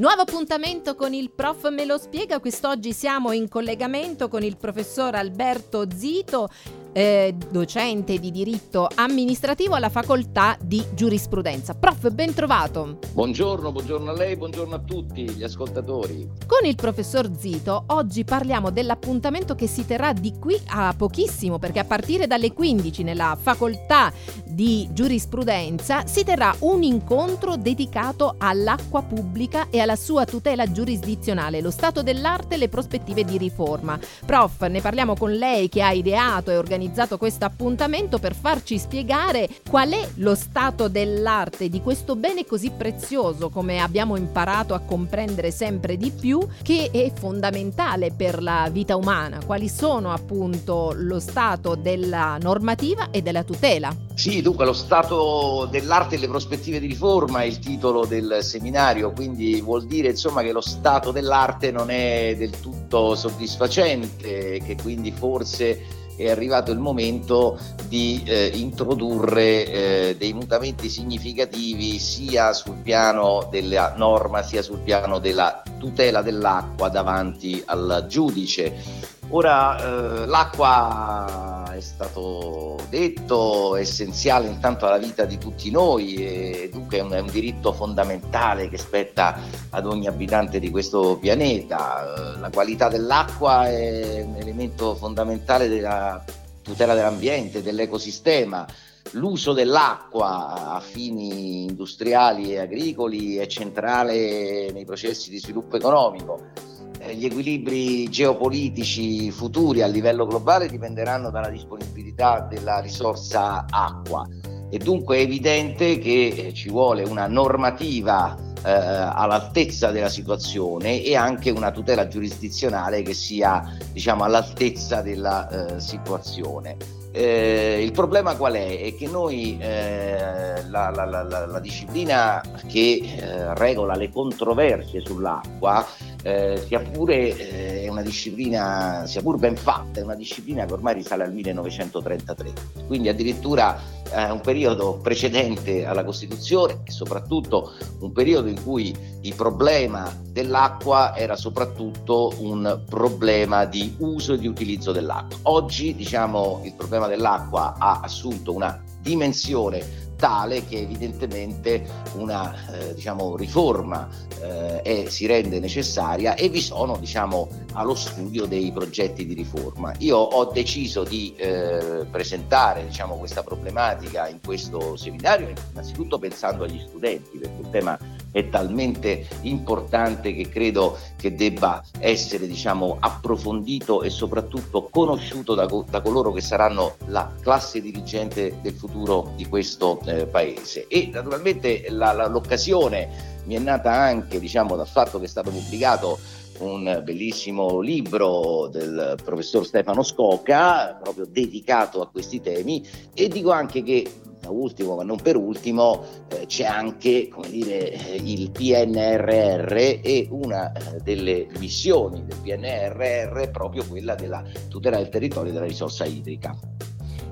Nuovo appuntamento con il prof me lo spiega, quest'oggi siamo in collegamento con il professor Alberto Zito, eh, docente di diritto amministrativo alla facoltà di giurisprudenza. Prof, ben trovato. Buongiorno, buongiorno a lei, buongiorno a tutti gli ascoltatori. Con il professor Zito oggi parliamo dell'appuntamento che si terrà di qui a pochissimo, perché a partire dalle 15 nella facoltà di giurisprudenza si terrà un incontro dedicato all'acqua pubblica e alla sua tutela giurisdizionale, lo stato dell'arte e le prospettive di riforma. Prof, ne parliamo con lei che ha ideato e organizzato organizzato questo appuntamento per farci spiegare qual è lo stato dell'arte di questo bene così prezioso, come abbiamo imparato a comprendere sempre di più, che è fondamentale per la vita umana. Quali sono appunto lo stato della normativa e della tutela? Sì, dunque lo stato dell'arte e le prospettive di riforma è il titolo del seminario, quindi vuol dire insomma che lo stato dell'arte non è del tutto soddisfacente, che quindi forse è arrivato il momento di eh, introdurre eh, dei mutamenti significativi sia sul piano della norma sia sul piano della tutela dell'acqua davanti al giudice. Ora eh, l'acqua è stato detto essenziale intanto alla vita di tutti noi e dunque è un, è un, diritto fondamentale che spetta ad ogni abitante di questo pianeta. La qualità dell'acqua è un elemento fondamentale della tutela dell'ambiente, dell'ecosistema. L'uso dell'acqua a fini industriali e agricoli è centrale nei processi di sviluppo economico eh, gli equilibri geopolitici futuri a livello globale dipenderanno dalla disponibilità della risorsa acqua e dunque è evidente che eh, ci vuole una normativa eh, all'altezza della situazione e anche una tutela giurisdizionale che sia diciamo, all'altezza della eh, situazione. Eh, il problema qual è? È che noi eh, la, la, la, la, disciplina che eh, regola le controversie sull'acqua eh, sia pure eh, una disciplina, sia pur ben fatta, è una disciplina che ormai risale al 1933, quindi addirittura eh, un periodo precedente alla Costituzione e soprattutto un periodo in cui il problema dell'acqua era soprattutto un problema di uso e di utilizzo dell'acqua. Oggi diciamo il problema dell'acqua ha assunto una dimensione tale che evidentemente una eh, diciamo, riforma eh, è, si rende necessaria e vi sono diciamo, allo studio dei progetti di riforma. Io ho deciso di eh, presentare diciamo, questa problematica in questo seminario innanzitutto pensando agli studenti perché il tema è talmente importante che credo che debba essere diciamo, approfondito e soprattutto conosciuto da, da, coloro che saranno la classe dirigente del futuro di questo eh, paese. E naturalmente la, la, l'occasione mi è nata anche diciamo, dal fatto che è stato pubblicato un bellissimo libro del professor Stefano Scocca, proprio dedicato a questi temi, e dico anche che ultimo ma non per ultimo eh, c'è anche dire, eh, il PNRR e una eh, delle missioni del PNRR è proprio quella della tutela del territorio e della risorsa idrica.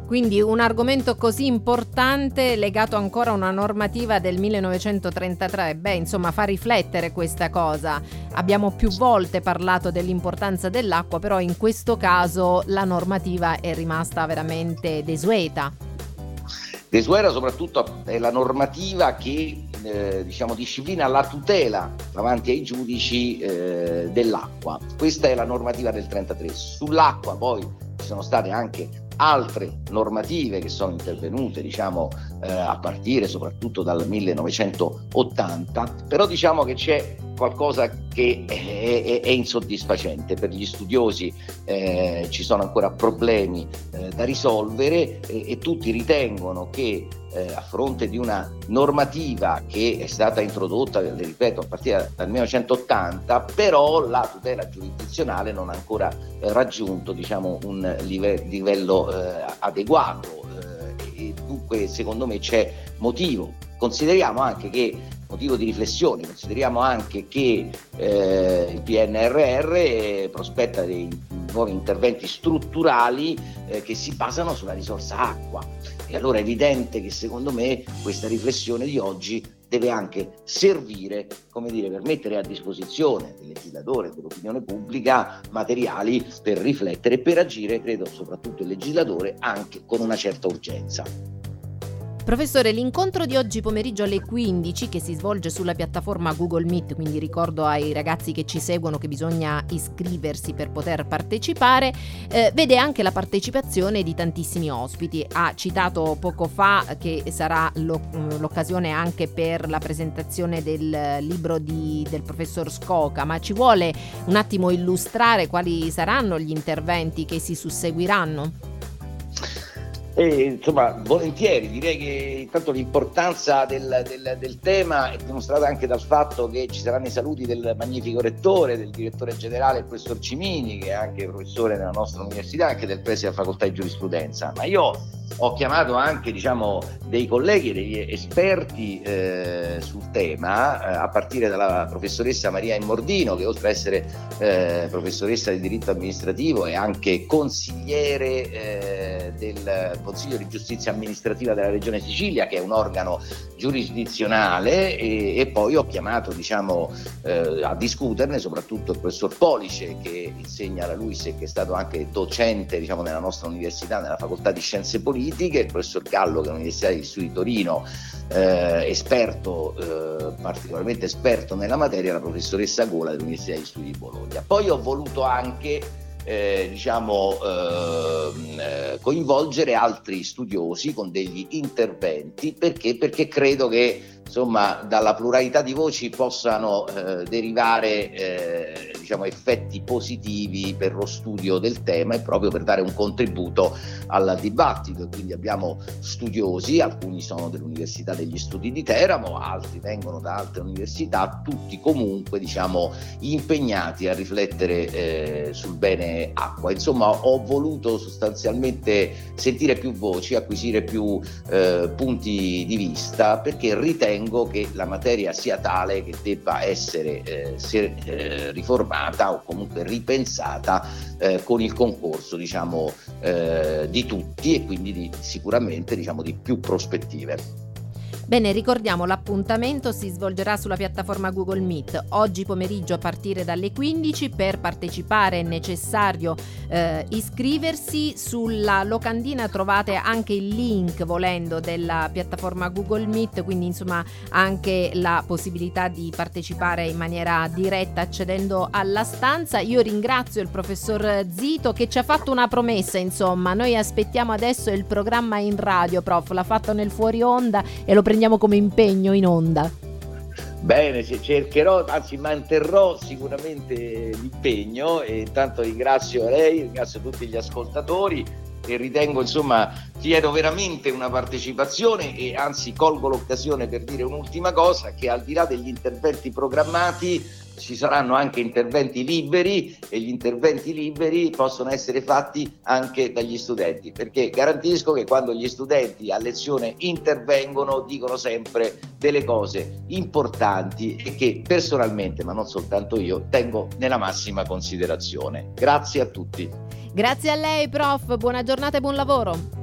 Quindi un argomento così importante legato ancora a una normativa del 1933, beh insomma fa riflettere questa cosa. Abbiamo più volte parlato dell'importanza dell'acqua, però in questo caso la normativa è rimasta veramente desueta. Desueta soprattutto è la normativa che eh, diciamo, disciplina la tutela davanti ai giudici eh, dell'acqua. Questa è la normativa del 33. Sull'acqua poi ci sono state anche altre normative che sono intervenute diciamo, eh, a partire soprattutto dal 1980, però diciamo che c'è qualcosa che è, è, è insoddisfacente. Per gli studiosi, eh, ci sono ancora problemi eh, da risolvere e, e tutti ritengono che eh, a fronte di una normativa che è stata introdotta, ripeto, a partire dal 1980, però la tutela giurisdizionale non ha ancora eh, raggiunto diciamo, un live- livello eh, adeguato eh, e dunque secondo me c'è motivo. Consideriamo anche che motivo di riflessione. Consideriamo anche che eh, il PNRR prospetta dei nuovi interventi strutturali eh, che si basano sulla risorsa acqua. E allora è evidente che secondo me questa riflessione di oggi deve anche servire come dire, per mettere a disposizione del legislatore e dell'opinione pubblica materiali per riflettere e per agire, credo soprattutto il legislatore, anche con una certa urgenza. Professore, l'incontro di oggi pomeriggio alle 15 che si svolge sulla piattaforma Google Meet, quindi ricordo ai ragazzi che ci seguono che bisogna iscriversi per poter partecipare, eh, vede anche la partecipazione di tantissimi ospiti. Ha citato poco fa che sarà lo, mm, l'occasione anche per la presentazione del libro di, del professor Scoca, ma ci vuole un attimo illustrare quali saranno gli interventi che si susseguiranno? E, insomma, volentieri, direi che intanto l'importanza del, del, del, tema è dimostrata anche dal fatto che ci saranno i saluti del magnifico rettore, del direttore generale, il professor Cimini, che è anche professore nella nostra università, anche del preside della facoltà di giurisprudenza. Ma io ho chiamato anche diciamo, dei colleghi, degli esperti eh, sul tema, eh, a partire dalla professoressa Maria Immordino, che oltre ad essere eh, professoressa di diritto amministrativo è anche consigliere eh, del Consiglio di Giustizia Amministrativa della Regione Sicilia, che è un organo giurisdizionale, e, e poi ho chiamato diciamo, eh, a discuterne soprattutto il professor Police, che insegna alla LUIS e che è stato anche docente diciamo, nella nostra università, nella facoltà di scienze politiche, il professor Gallo, che è l'Università di Studi di Torino, eh, esperto, eh, particolarmente esperto nella materia, la professoressa Gola dell'Università di Studi di Bologna. Poi ho voluto anche eh, diciamo, ehm, eh, coinvolgere altri studiosi con degli interventi. Perché, perché credo che insomma, dalla pluralità di voci possano eh, derivare eh, diciamo, effetti positivi per lo studio del tema e proprio per dare un contributo al dibattito. Quindi abbiamo studiosi, alcuni sono dell'Università degli Studi di Teramo, altri vengono da altre università, tutti comunque diciamo, impegnati a riflettere eh, sul bene acqua. Insomma, ho voluto sostanzialmente sentire più voci, acquisire più eh, punti di vista perché ritengo ritengo che la materia sia tale che debba essere eh, se, eh, riformata o comunque ripensata eh, con il concorso diciamo, eh, di tutti e quindi di, sicuramente diciamo, di più prospettive. Bene, ricordiamo l'appuntamento si svolgerà sulla piattaforma Google Meet oggi pomeriggio a partire dalle 15. Per partecipare è necessario eh, iscriversi. Sulla locandina trovate anche il link volendo della piattaforma Google Meet, quindi insomma anche la possibilità di partecipare in maniera diretta accedendo alla stanza. Io ringrazio il professor Zito che ci ha fatto una promessa, insomma, noi aspettiamo adesso il programma in radio, prof, l'ha fatto nel fuori onda e lo prendiamo prendiamo come impegno in onda? Bene, cercherò, anzi manterrò sicuramente l'impegno e intanto ringrazio lei, ringrazio tutti gli ascoltatori e ritengo insomma chiedo veramente una partecipazione e anzi colgo l'occasione per dire un'ultima cosa che al di là degli interventi programmati ci saranno anche interventi liberi e gli interventi liberi possono essere fatti anche dagli studenti, perché garantisco che quando gli studenti a lezione intervengono dicono sempre delle cose importanti e che personalmente, ma non soltanto io, tengo nella massima considerazione. Grazie a tutti. Grazie a lei, prof. Buona giornata e buon lavoro.